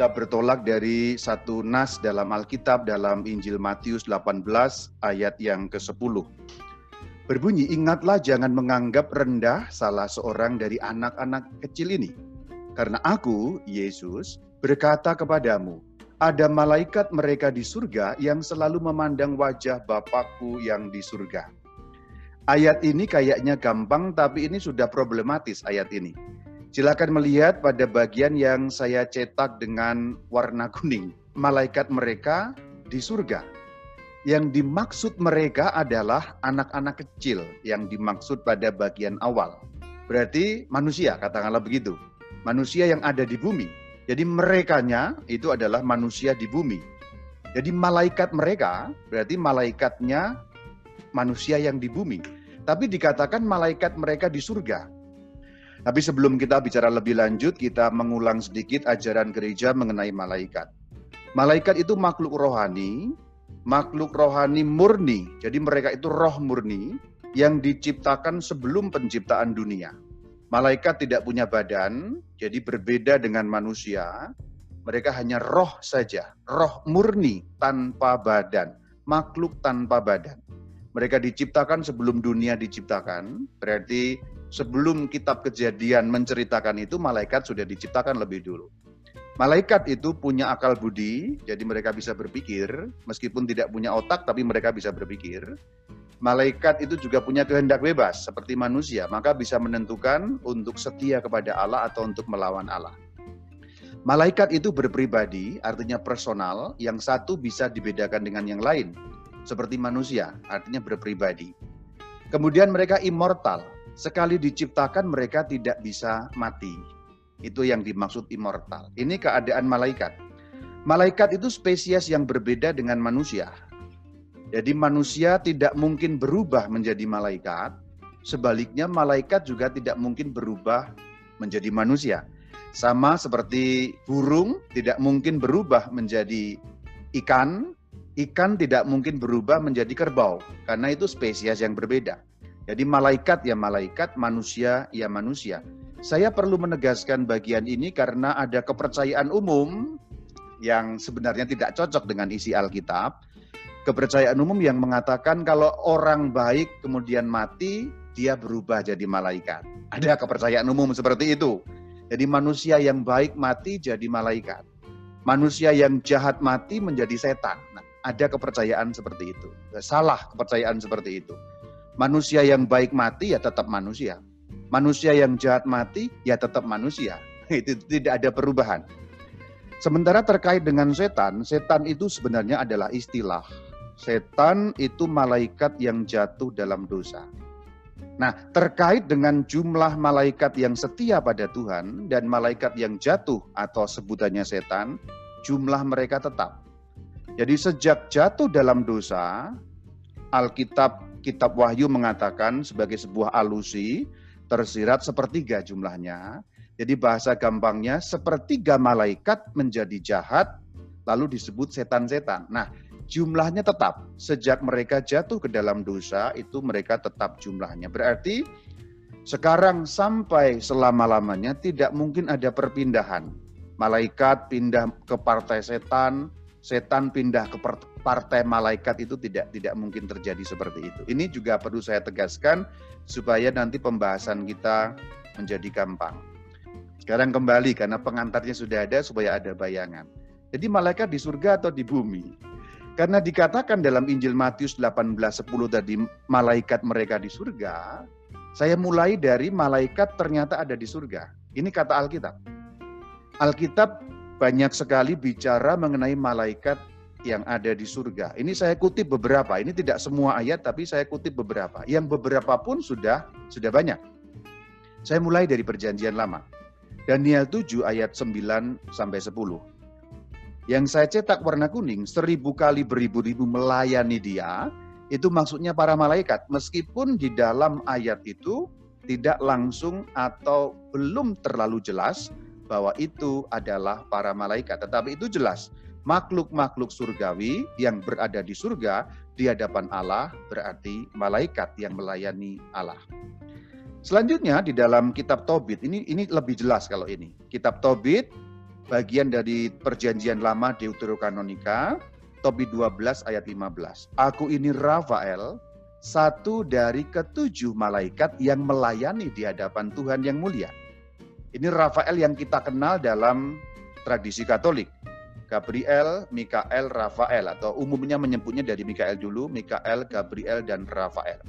Kita bertolak dari satu nas dalam Alkitab dalam Injil Matius 18 ayat yang ke-10. Berbunyi, ingatlah jangan menganggap rendah salah seorang dari anak-anak kecil ini. Karena aku, Yesus, berkata kepadamu, ada malaikat mereka di surga yang selalu memandang wajah Bapakku yang di surga. Ayat ini kayaknya gampang, tapi ini sudah problematis ayat ini Silakan melihat pada bagian yang saya cetak dengan warna kuning. Malaikat mereka di surga. Yang dimaksud mereka adalah anak-anak kecil yang dimaksud pada bagian awal. Berarti manusia, katakanlah begitu. Manusia yang ada di bumi. Jadi merekanya itu adalah manusia di bumi. Jadi malaikat mereka berarti malaikatnya manusia yang di bumi. Tapi dikatakan malaikat mereka di surga. Tapi sebelum kita bicara lebih lanjut, kita mengulang sedikit ajaran gereja mengenai malaikat. Malaikat itu makhluk rohani, makhluk rohani murni. Jadi mereka itu roh murni yang diciptakan sebelum penciptaan dunia. Malaikat tidak punya badan, jadi berbeda dengan manusia. Mereka hanya roh saja, roh murni tanpa badan, makhluk tanpa badan. Mereka diciptakan sebelum dunia diciptakan, berarti sebelum kitab kejadian menceritakan itu, malaikat sudah diciptakan lebih dulu. Malaikat itu punya akal budi, jadi mereka bisa berpikir, meskipun tidak punya otak, tapi mereka bisa berpikir. Malaikat itu juga punya kehendak bebas, seperti manusia, maka bisa menentukan untuk setia kepada Allah atau untuk melawan Allah. Malaikat itu berpribadi, artinya personal, yang satu bisa dibedakan dengan yang lain, seperti manusia, artinya berpribadi. Kemudian mereka immortal, sekali diciptakan mereka tidak bisa mati. Itu yang dimaksud immortal. Ini keadaan malaikat. Malaikat itu spesies yang berbeda dengan manusia. Jadi manusia tidak mungkin berubah menjadi malaikat, sebaliknya malaikat juga tidak mungkin berubah menjadi manusia. Sama seperti burung tidak mungkin berubah menjadi ikan, ikan tidak mungkin berubah menjadi kerbau karena itu spesies yang berbeda. Jadi malaikat ya malaikat, manusia ya manusia. Saya perlu menegaskan bagian ini karena ada kepercayaan umum yang sebenarnya tidak cocok dengan isi Alkitab. Kepercayaan umum yang mengatakan kalau orang baik kemudian mati, dia berubah jadi malaikat. Ada kepercayaan umum seperti itu. Jadi manusia yang baik mati jadi malaikat. Manusia yang jahat mati menjadi setan. Nah, ada kepercayaan seperti itu. Salah kepercayaan seperti itu. Manusia yang baik mati ya tetap manusia. Manusia yang jahat mati ya tetap manusia. Itu tidak ada perubahan. Sementara terkait dengan setan, setan itu sebenarnya adalah istilah. Setan itu malaikat yang jatuh dalam dosa. Nah, terkait dengan jumlah malaikat yang setia pada Tuhan dan malaikat yang jatuh atau sebutannya setan, jumlah mereka tetap. Jadi sejak jatuh dalam dosa, Alkitab kitab Wahyu mengatakan sebagai sebuah alusi tersirat sepertiga jumlahnya. Jadi bahasa gampangnya sepertiga malaikat menjadi jahat lalu disebut setan-setan. Nah, jumlahnya tetap sejak mereka jatuh ke dalam dosa itu mereka tetap jumlahnya. Berarti sekarang sampai selama-lamanya tidak mungkin ada perpindahan. Malaikat pindah ke partai setan, setan pindah ke partai malaikat itu tidak tidak mungkin terjadi seperti itu. Ini juga perlu saya tegaskan supaya nanti pembahasan kita menjadi gampang. Sekarang kembali karena pengantarnya sudah ada supaya ada bayangan. Jadi malaikat di surga atau di bumi? Karena dikatakan dalam Injil Matius 18:10 tadi malaikat mereka di surga, saya mulai dari malaikat ternyata ada di surga. Ini kata Alkitab. Alkitab banyak sekali bicara mengenai malaikat yang ada di surga. Ini saya kutip beberapa. Ini tidak semua ayat tapi saya kutip beberapa. Yang beberapa pun sudah sudah banyak. Saya mulai dari perjanjian lama. Daniel 7 ayat 9 sampai 10. Yang saya cetak warna kuning, seribu kali beribu-ribu melayani dia, itu maksudnya para malaikat. Meskipun di dalam ayat itu tidak langsung atau belum terlalu jelas bahwa itu adalah para malaikat. Tetapi itu jelas makhluk-makhluk surgawi yang berada di surga di hadapan Allah berarti malaikat yang melayani Allah. Selanjutnya di dalam kitab Tobit ini ini lebih jelas kalau ini. Kitab Tobit bagian dari perjanjian lama Deuterokanonika, Tobit 12 ayat 15. Aku ini Rafael, satu dari ketujuh malaikat yang melayani di hadapan Tuhan yang mulia. Ini Rafael yang kita kenal dalam tradisi Katolik. Gabriel, Mikael, Rafael atau umumnya menyebutnya dari Mikael dulu, Mikael, Gabriel dan Rafael.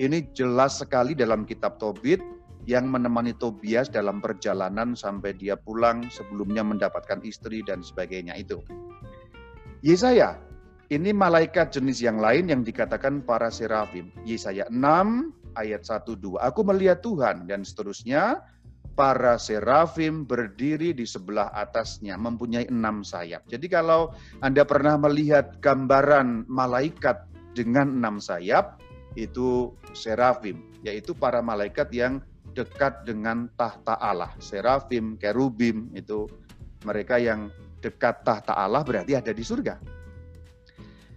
Ini jelas sekali dalam kitab Tobit yang menemani Tobias dalam perjalanan sampai dia pulang sebelumnya mendapatkan istri dan sebagainya itu. Yesaya, ini malaikat jenis yang lain yang dikatakan para serafim. Yesaya 6 ayat 1 2. Aku melihat Tuhan dan seterusnya para serafim berdiri di sebelah atasnya, mempunyai enam sayap. Jadi kalau Anda pernah melihat gambaran malaikat dengan enam sayap, itu serafim, yaitu para malaikat yang dekat dengan tahta Allah. Serafim, kerubim, itu mereka yang dekat tahta Allah berarti ada di surga.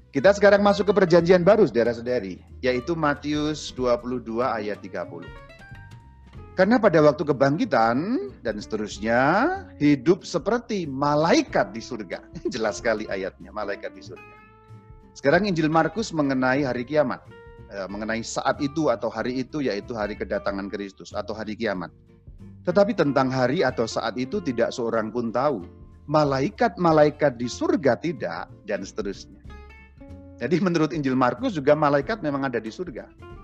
Kita sekarang masuk ke perjanjian baru, saudara-saudari, yaitu Matius 22 ayat 30. Karena pada waktu kebangkitan dan seterusnya hidup seperti malaikat di surga. Jelas sekali ayatnya, malaikat di surga. Sekarang Injil Markus mengenai hari kiamat. Eh, mengenai saat itu atau hari itu yaitu hari kedatangan Kristus atau hari kiamat. Tetapi tentang hari atau saat itu tidak seorang pun tahu. Malaikat-malaikat di surga tidak dan seterusnya. Jadi menurut Injil Markus juga malaikat memang ada di surga.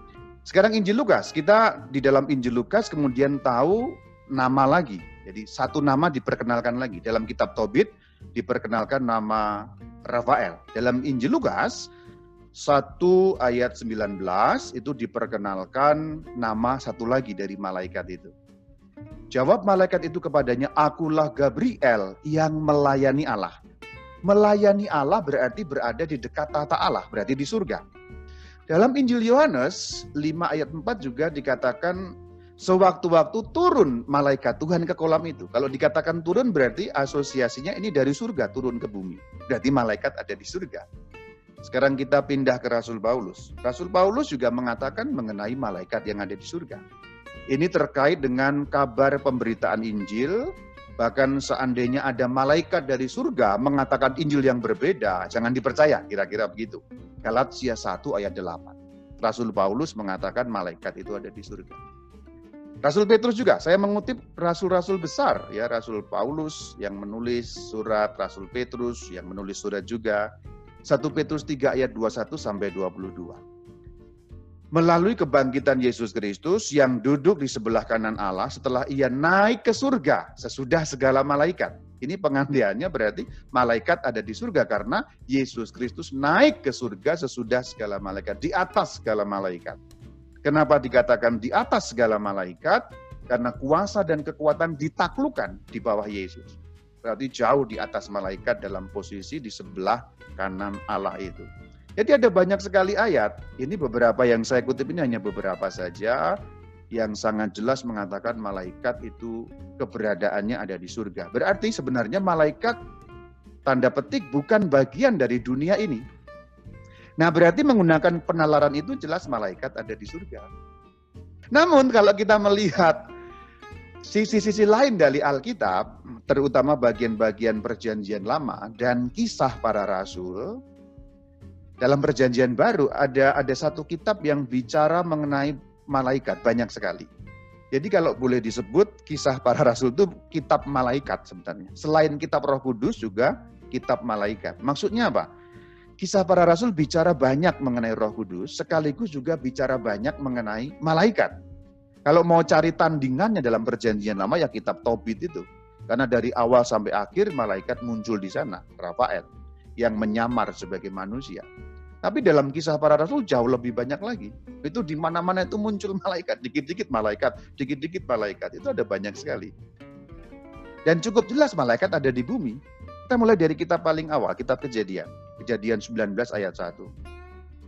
Sekarang Injil Lukas, kita di dalam Injil Lukas kemudian tahu nama lagi. Jadi satu nama diperkenalkan lagi. Dalam kitab Tobit diperkenalkan nama Rafael. Dalam Injil Lukas 1 ayat 19 itu diperkenalkan nama satu lagi dari malaikat itu. Jawab malaikat itu kepadanya, Akulah Gabriel yang melayani Allah. Melayani Allah berarti berada di dekat tata Allah, berarti di surga. Dalam Injil Yohanes 5 ayat 4 juga dikatakan sewaktu-waktu turun malaikat Tuhan ke kolam itu. Kalau dikatakan turun berarti asosiasinya ini dari surga turun ke bumi. Berarti malaikat ada di surga. Sekarang kita pindah ke Rasul Paulus. Rasul Paulus juga mengatakan mengenai malaikat yang ada di surga. Ini terkait dengan kabar pemberitaan Injil, bahkan seandainya ada malaikat dari surga mengatakan Injil yang berbeda, jangan dipercaya, kira-kira begitu. Galatia 1 ayat 8. Rasul Paulus mengatakan malaikat itu ada di surga. Rasul Petrus juga, saya mengutip rasul-rasul besar ya, Rasul Paulus yang menulis surat, Rasul Petrus yang menulis surat juga. 1 Petrus 3 ayat 21 sampai 22. Melalui kebangkitan Yesus Kristus yang duduk di sebelah kanan Allah setelah ia naik ke surga sesudah segala malaikat ini pengantiannya berarti malaikat ada di surga karena Yesus Kristus naik ke surga sesudah segala malaikat, di atas segala malaikat. Kenapa dikatakan di atas segala malaikat? Karena kuasa dan kekuatan ditaklukkan di bawah Yesus. Berarti jauh di atas malaikat dalam posisi di sebelah kanan Allah itu. Jadi ada banyak sekali ayat. Ini beberapa yang saya kutip ini hanya beberapa saja yang sangat jelas mengatakan malaikat itu keberadaannya ada di surga. Berarti sebenarnya malaikat tanda petik bukan bagian dari dunia ini. Nah berarti menggunakan penalaran itu jelas malaikat ada di surga. Namun kalau kita melihat sisi-sisi lain dari Alkitab, terutama bagian-bagian perjanjian lama dan kisah para rasul, dalam perjanjian baru ada ada satu kitab yang bicara mengenai malaikat banyak sekali. Jadi kalau boleh disebut kisah para rasul itu kitab malaikat sebenarnya. Selain kitab Roh Kudus juga kitab malaikat. Maksudnya apa? Kisah para rasul bicara banyak mengenai Roh Kudus, sekaligus juga bicara banyak mengenai malaikat. Kalau mau cari tandingannya dalam perjanjian lama ya kitab Tobit itu. Karena dari awal sampai akhir malaikat muncul di sana, Rafael yang menyamar sebagai manusia. Tapi dalam kisah para rasul jauh lebih banyak lagi. Itu di mana-mana itu muncul malaikat, dikit-dikit malaikat, dikit-dikit malaikat. Itu ada banyak sekali. Dan cukup jelas malaikat ada di bumi. Kita mulai dari kitab paling awal, kitab kejadian. Kejadian 19 ayat 1.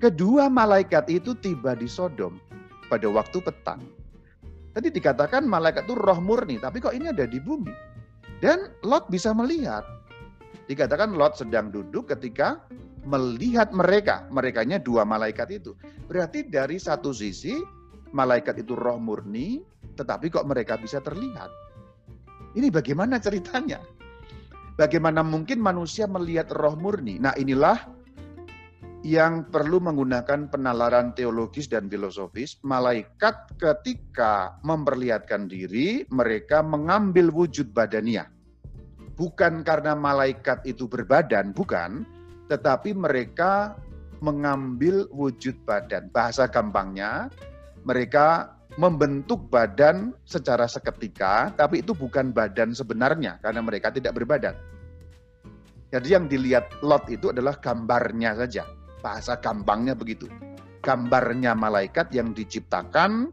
Kedua malaikat itu tiba di Sodom pada waktu petang. Tadi dikatakan malaikat itu roh murni, tapi kok ini ada di bumi. Dan Lot bisa melihat. Dikatakan Lot sedang duduk ketika melihat mereka, merekanya dua malaikat itu. Berarti dari satu sisi malaikat itu roh murni, tetapi kok mereka bisa terlihat? Ini bagaimana ceritanya? Bagaimana mungkin manusia melihat roh murni? Nah inilah yang perlu menggunakan penalaran teologis dan filosofis. Malaikat ketika memperlihatkan diri, mereka mengambil wujud badania. Bukan karena malaikat itu berbadan, bukan. Tetapi mereka mengambil wujud badan. Bahasa gampangnya, mereka membentuk badan secara seketika, tapi itu bukan badan sebenarnya karena mereka tidak berbadan. Jadi yang dilihat Lot itu adalah gambarnya saja. Bahasa gampangnya begitu. Gambarnya malaikat yang diciptakan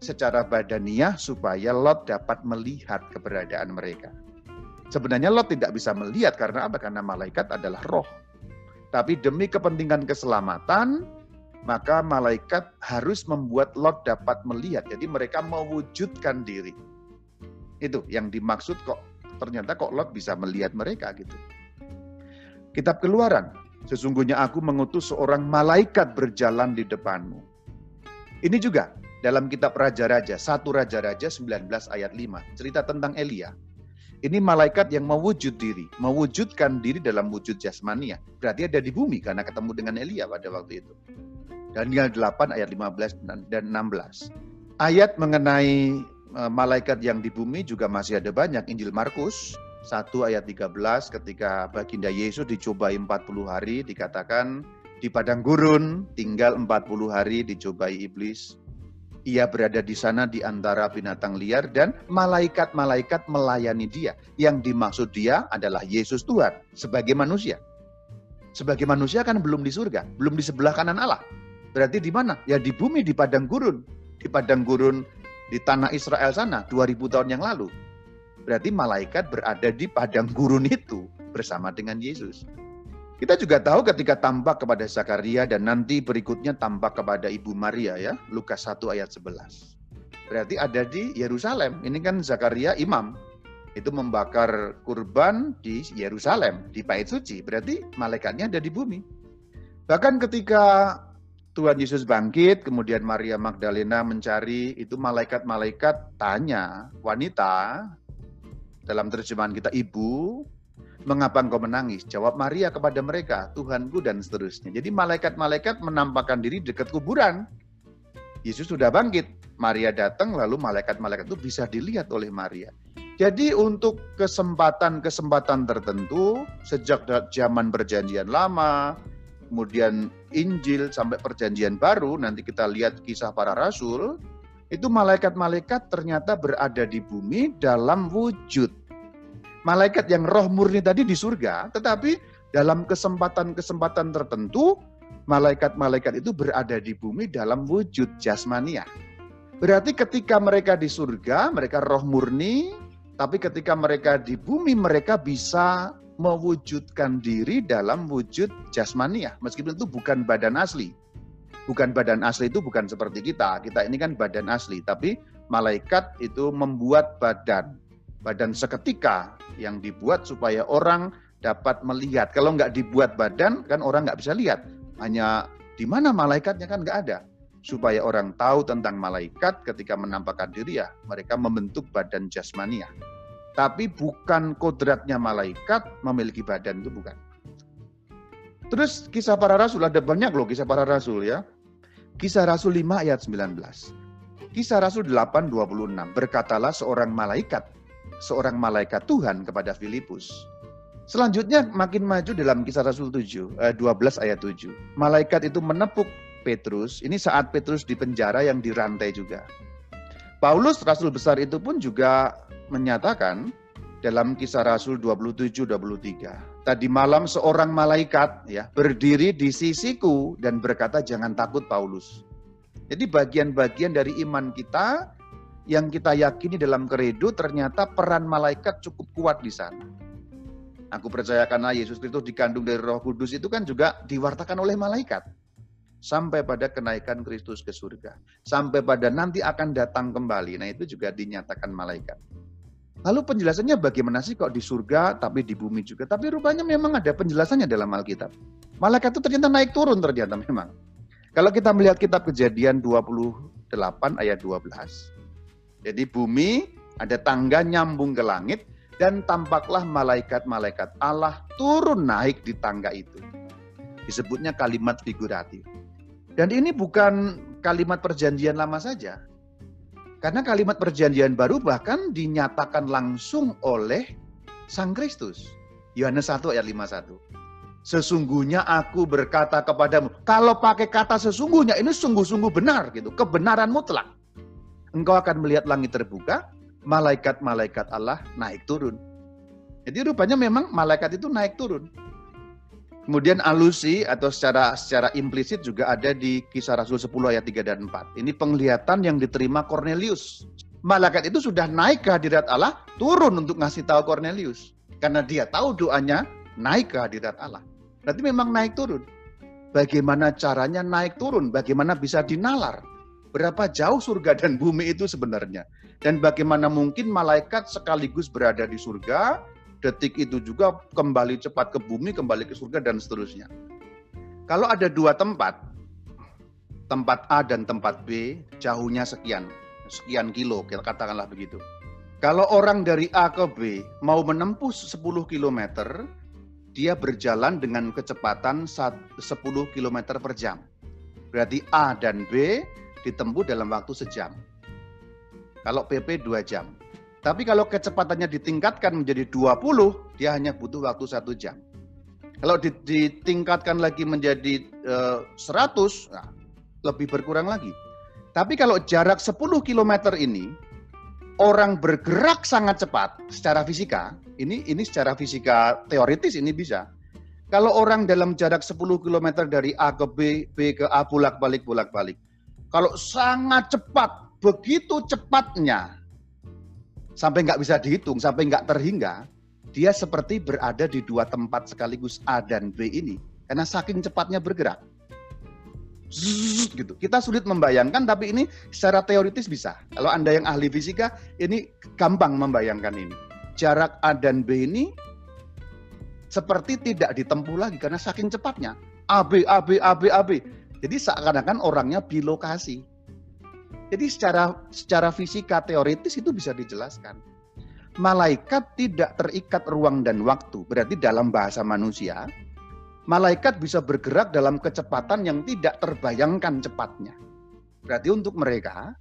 secara badaniah supaya Lot dapat melihat keberadaan mereka. Sebenarnya Lot tidak bisa melihat karena apa? Karena malaikat adalah roh. Tapi demi kepentingan keselamatan, maka malaikat harus membuat Lot dapat melihat. Jadi mereka mewujudkan diri. Itu yang dimaksud kok ternyata kok Lot bisa melihat mereka gitu. Kitab Keluaran, sesungguhnya aku mengutus seorang malaikat berjalan di depanmu. Ini juga dalam kitab Raja-Raja, satu Raja-Raja 19 ayat 5, cerita tentang Elia. Ini malaikat yang mewujud diri, mewujudkan diri dalam wujud jasmania. Berarti ada di bumi karena ketemu dengan Elia pada waktu itu. Daniel 8 ayat 15 dan 16. Ayat mengenai eh, malaikat yang di bumi juga masih ada banyak. Injil Markus 1 ayat 13 ketika baginda Yesus dicobai 40 hari dikatakan di padang gurun tinggal 40 hari dicobai iblis. Ia berada di sana di antara binatang liar dan malaikat-malaikat melayani dia. Yang dimaksud dia adalah Yesus Tuhan sebagai manusia. Sebagai manusia kan belum di surga, belum di sebelah kanan Allah. Berarti di mana? Ya di bumi, di padang gurun. Di padang gurun di tanah Israel sana 2000 tahun yang lalu. Berarti malaikat berada di padang gurun itu bersama dengan Yesus. Kita juga tahu ketika tampak kepada Zakaria dan nanti berikutnya tampak kepada Ibu Maria ya, Lukas 1 ayat 11. Berarti ada di Yerusalem. Ini kan Zakaria imam. Itu membakar kurban di Yerusalem, di bait suci. Berarti malaikatnya ada di bumi. Bahkan ketika Tuhan Yesus bangkit, kemudian Maria Magdalena mencari, itu malaikat-malaikat tanya, wanita, dalam terjemahan kita, ibu, mengapa engkau menangis? Jawab Maria kepada mereka, Tuhanku dan seterusnya. Jadi malaikat-malaikat menampakkan diri dekat kuburan. Yesus sudah bangkit, Maria datang, lalu malaikat-malaikat itu bisa dilihat oleh Maria. Jadi untuk kesempatan-kesempatan tertentu, sejak zaman perjanjian lama, kemudian Injil sampai perjanjian baru, nanti kita lihat kisah para rasul, itu malaikat-malaikat ternyata berada di bumi dalam wujud. Malaikat yang roh murni tadi di surga, tetapi dalam kesempatan-kesempatan tertentu, malaikat-malaikat itu berada di bumi dalam wujud jasmania. Berarti ketika mereka di surga, mereka roh murni, tapi ketika mereka di bumi, mereka bisa mewujudkan diri dalam wujud jasmania. Meskipun itu bukan badan asli. Bukan badan asli itu bukan seperti kita. Kita ini kan badan asli. Tapi malaikat itu membuat badan. Badan seketika yang dibuat supaya orang dapat melihat. Kalau nggak dibuat badan, kan orang nggak bisa lihat. Hanya di mana malaikatnya kan nggak ada. Supaya orang tahu tentang malaikat ketika menampakkan diri ya, mereka membentuk badan jasmania. Tapi bukan kodratnya malaikat memiliki badan itu bukan. Terus kisah para rasul ada banyak loh kisah para rasul ya. Kisah Rasul 5 ayat 19. Kisah Rasul 8 26. Berkatalah seorang malaikat, seorang malaikat Tuhan kepada Filipus. Selanjutnya makin maju dalam kisah Rasul 7, eh, 12 ayat 7. Malaikat itu menepuk Petrus, ini saat Petrus di penjara yang dirantai juga. Paulus, rasul besar itu pun juga menyatakan dalam kisah Rasul 27-23. Tadi malam seorang malaikat ya berdiri di sisiku dan berkata jangan takut Paulus. Jadi bagian-bagian dari iman kita yang kita yakini dalam keredo ternyata peran malaikat cukup kuat di sana. Aku percaya karena Yesus Kristus dikandung dari Roh Kudus itu kan juga diwartakan oleh malaikat sampai pada kenaikan Kristus ke surga, sampai pada nanti akan datang kembali. Nah, itu juga dinyatakan malaikat. Lalu penjelasannya bagaimana sih kok di surga tapi di bumi juga? Tapi rupanya memang ada penjelasannya dalam Alkitab. Malaikat itu ternyata naik turun ternyata memang. Kalau kita melihat kitab kejadian 28 ayat 12. Jadi bumi ada tangga nyambung ke langit, Dan tampaklah malaikat-malaikat Allah turun naik di tangga itu. Disebutnya kalimat figuratif. Dan ini bukan kalimat perjanjian lama saja. Karena kalimat perjanjian baru bahkan dinyatakan langsung oleh Sang Kristus. Yohanes 1 ayat 51. Sesungguhnya aku berkata kepadamu, kalau pakai kata sesungguhnya ini sungguh-sungguh benar gitu, kebenaran mutlak. Engkau akan melihat langit terbuka, malaikat-malaikat Allah naik turun. Jadi rupanya memang malaikat itu naik turun. Kemudian alusi atau secara secara implisit juga ada di kisah Rasul 10 ayat 3 dan 4. Ini penglihatan yang diterima Cornelius. Malaikat itu sudah naik ke hadirat Allah, turun untuk ngasih tahu Cornelius. Karena dia tahu doanya naik ke hadirat Allah. Berarti memang naik turun. Bagaimana caranya naik turun? Bagaimana bisa dinalar? Berapa jauh surga dan bumi itu sebenarnya? Dan bagaimana mungkin malaikat sekaligus berada di surga, detik itu juga kembali cepat ke bumi, kembali ke surga, dan seterusnya. Kalau ada dua tempat, tempat A dan tempat B, jauhnya sekian, sekian kilo, katakanlah begitu. Kalau orang dari A ke B mau menempuh 10 km, dia berjalan dengan kecepatan 10 km per jam. Berarti A dan B ditempuh dalam waktu sejam. Kalau PP 2 jam. Tapi kalau kecepatannya ditingkatkan menjadi 20, dia hanya butuh waktu satu jam. Kalau ditingkatkan lagi menjadi uh, 100, nah, lebih berkurang lagi. Tapi kalau jarak 10 km ini, orang bergerak sangat cepat secara fisika, ini ini secara fisika teoritis ini bisa. Kalau orang dalam jarak 10 km dari A ke B, B ke A bolak-balik bolak-balik. Kalau sangat cepat, begitu cepatnya sampai nggak bisa dihitung, sampai nggak terhingga, dia seperti berada di dua tempat sekaligus A dan B ini. Karena saking cepatnya bergerak. Zzz, gitu. Kita sulit membayangkan, tapi ini secara teoritis bisa. Kalau Anda yang ahli fisika, ini gampang membayangkan ini. Jarak A dan B ini seperti tidak ditempuh lagi karena saking cepatnya. AB, AB, AB, AB. Jadi seakan-akan orangnya bilokasi. Jadi secara secara fisika teoritis itu bisa dijelaskan. Malaikat tidak terikat ruang dan waktu. Berarti dalam bahasa manusia, malaikat bisa bergerak dalam kecepatan yang tidak terbayangkan cepatnya. Berarti untuk mereka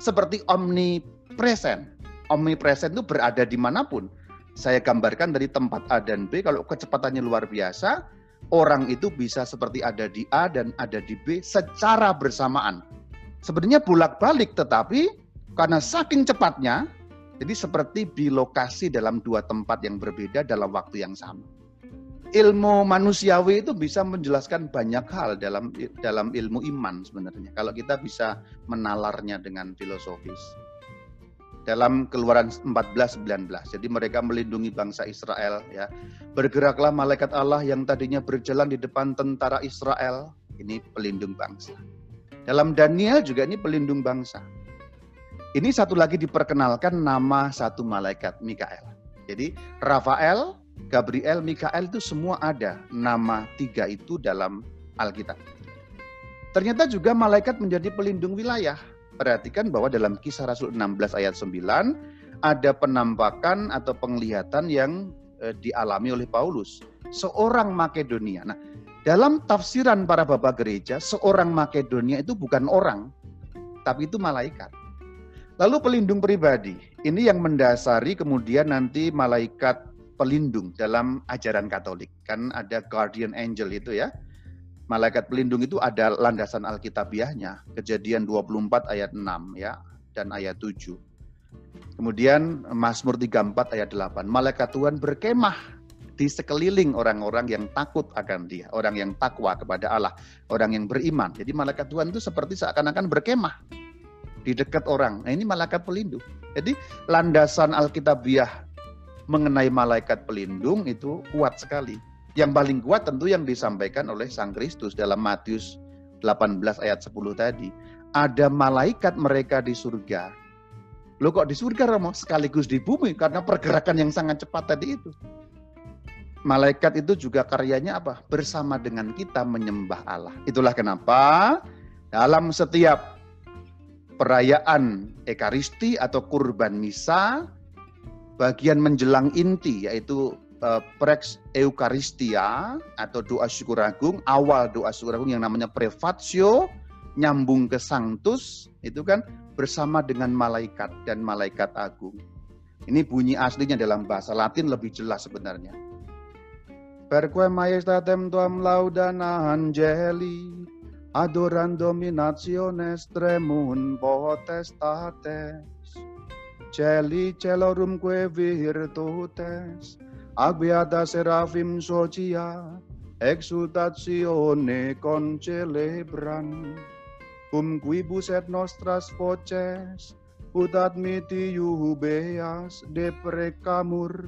seperti omnipresent. Omnipresent itu berada di mana pun. Saya gambarkan dari tempat A dan B, kalau kecepatannya luar biasa, orang itu bisa seperti ada di A dan ada di B secara bersamaan sebenarnya bolak-balik tetapi karena saking cepatnya jadi seperti bilokasi dalam dua tempat yang berbeda dalam waktu yang sama. Ilmu manusiawi itu bisa menjelaskan banyak hal dalam dalam ilmu iman sebenarnya. Kalau kita bisa menalarnya dengan filosofis. Dalam Keluaran 14:19. Jadi mereka melindungi bangsa Israel ya. Bergeraklah malaikat Allah yang tadinya berjalan di depan tentara Israel, ini pelindung bangsa. Dalam Daniel juga ini pelindung bangsa. Ini satu lagi diperkenalkan nama satu malaikat Mikael. Jadi Rafael, Gabriel, Mikael itu semua ada nama tiga itu dalam Alkitab. Ternyata juga malaikat menjadi pelindung wilayah. Perhatikan bahwa dalam kisah Rasul 16 ayat 9 ada penampakan atau penglihatan yang eh, dialami oleh Paulus. Seorang Makedonia. Nah, dalam tafsiran para bapak gereja, seorang Makedonia itu bukan orang, tapi itu malaikat. Lalu pelindung pribadi, ini yang mendasari kemudian nanti malaikat pelindung dalam ajaran Katolik. Kan ada guardian angel itu ya. Malaikat pelindung itu ada landasan Alkitabiahnya, Kejadian 24 ayat 6 ya dan ayat 7. Kemudian Mazmur 34 ayat 8, malaikat Tuhan berkemah di sekeliling orang-orang yang takut akan dia, orang yang takwa kepada Allah, orang yang beriman. Jadi malaikat Tuhan itu seperti seakan-akan berkemah di dekat orang. Nah ini malaikat pelindung. Jadi landasan Alkitabiah mengenai malaikat pelindung itu kuat sekali. Yang paling kuat tentu yang disampaikan oleh Sang Kristus dalam Matius 18 ayat 10 tadi. Ada malaikat mereka di surga. Lo kok di surga Romo? Sekaligus di bumi karena pergerakan yang sangat cepat tadi itu malaikat itu juga karyanya apa? Bersama dengan kita menyembah Allah. Itulah kenapa dalam setiap perayaan Ekaristi atau kurban misa, bagian menjelang inti yaitu uh, prex eukaristia atau doa syukur agung, awal doa syukur agung yang namanya prefatio nyambung ke sanctus itu kan bersama dengan malaikat dan malaikat agung. Ini bunyi aslinya dalam bahasa Latin lebih jelas sebenarnya. Perque majestatem tuam laudana angeli, adorant dominationes tremun potestates, celi celorumque virtutes, agbeata serafim socia, exultatione concelebran, cum quibus et nostras voces, utat miti jubeas de precamur,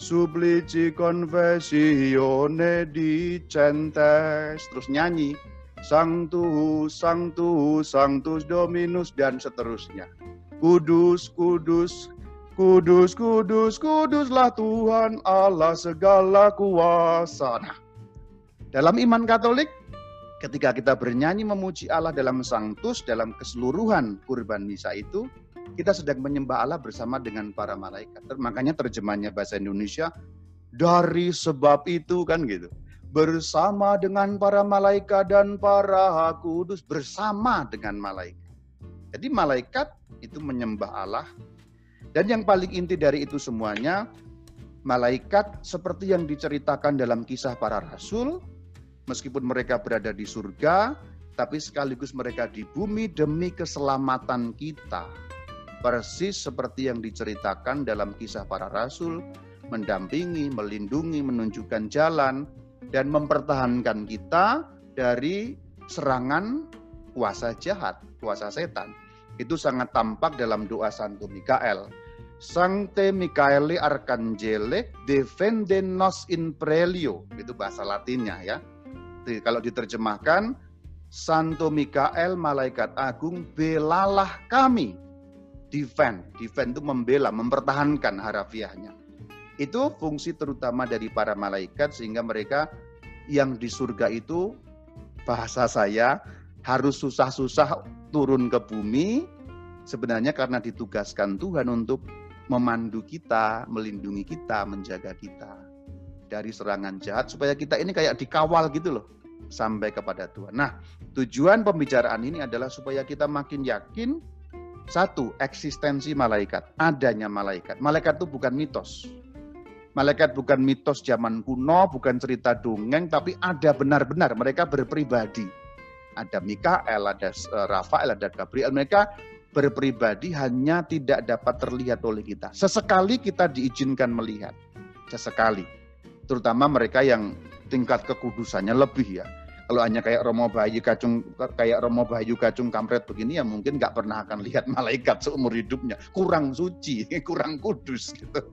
suplici confessione dicentes. Terus nyanyi, Sanctus, Sanctus, Sanctus Dominus, dan seterusnya. Kudus, kudus, kudus, kudus, kuduslah Tuhan Allah segala kuasa. Nah, dalam iman Katolik, ketika kita bernyanyi memuji Allah dalam Sanctus, dalam keseluruhan kurban misa itu, kita sedang menyembah Allah bersama dengan para malaikat. Makanya terjemahnya bahasa Indonesia, dari sebab itu kan gitu bersama dengan para malaikat dan para kudus bersama dengan malaikat. Jadi malaikat itu menyembah Allah. Dan yang paling inti dari itu semuanya, malaikat seperti yang diceritakan dalam kisah para rasul, meskipun mereka berada di surga, tapi sekaligus mereka di bumi demi keselamatan kita. Persis seperti yang diceritakan dalam kisah para rasul, mendampingi, melindungi, menunjukkan jalan, dan mempertahankan kita dari serangan kuasa jahat, kuasa setan. Itu sangat tampak dalam doa Santo Mikael. Sancte Michaeli Arcangele defende nos in prelio. Itu bahasa latinnya ya. Jadi, kalau diterjemahkan, Santo Mikael, malaikat agung, belalah kami. Defend, defend itu membela, mempertahankan harafiahnya. Itu fungsi terutama dari para malaikat sehingga mereka yang di surga itu bahasa saya harus susah-susah turun ke bumi sebenarnya karena ditugaskan Tuhan untuk memandu kita, melindungi kita, menjaga kita dari serangan jahat supaya kita ini kayak dikawal gitu loh sampai kepada Tuhan. Nah, tujuan pembicaraan ini adalah supaya kita makin yakin satu, eksistensi malaikat, adanya malaikat. Malaikat itu bukan mitos. Malaikat bukan mitos zaman kuno, bukan cerita dongeng, tapi ada benar-benar mereka berpribadi. Ada Mikael, ada eh, Rafael, ada Gabriel. Mereka berpribadi hanya tidak dapat terlihat oleh kita. Sesekali kita diizinkan melihat. Sesekali. Terutama mereka yang tingkat kekudusannya lebih ya. Kalau hanya kayak Romo Bayu Kacung kayak Romo Bayu Kacung Kampret begini ya mungkin nggak pernah akan lihat malaikat seumur hidupnya. Kurang suci, kurang kudus gitu.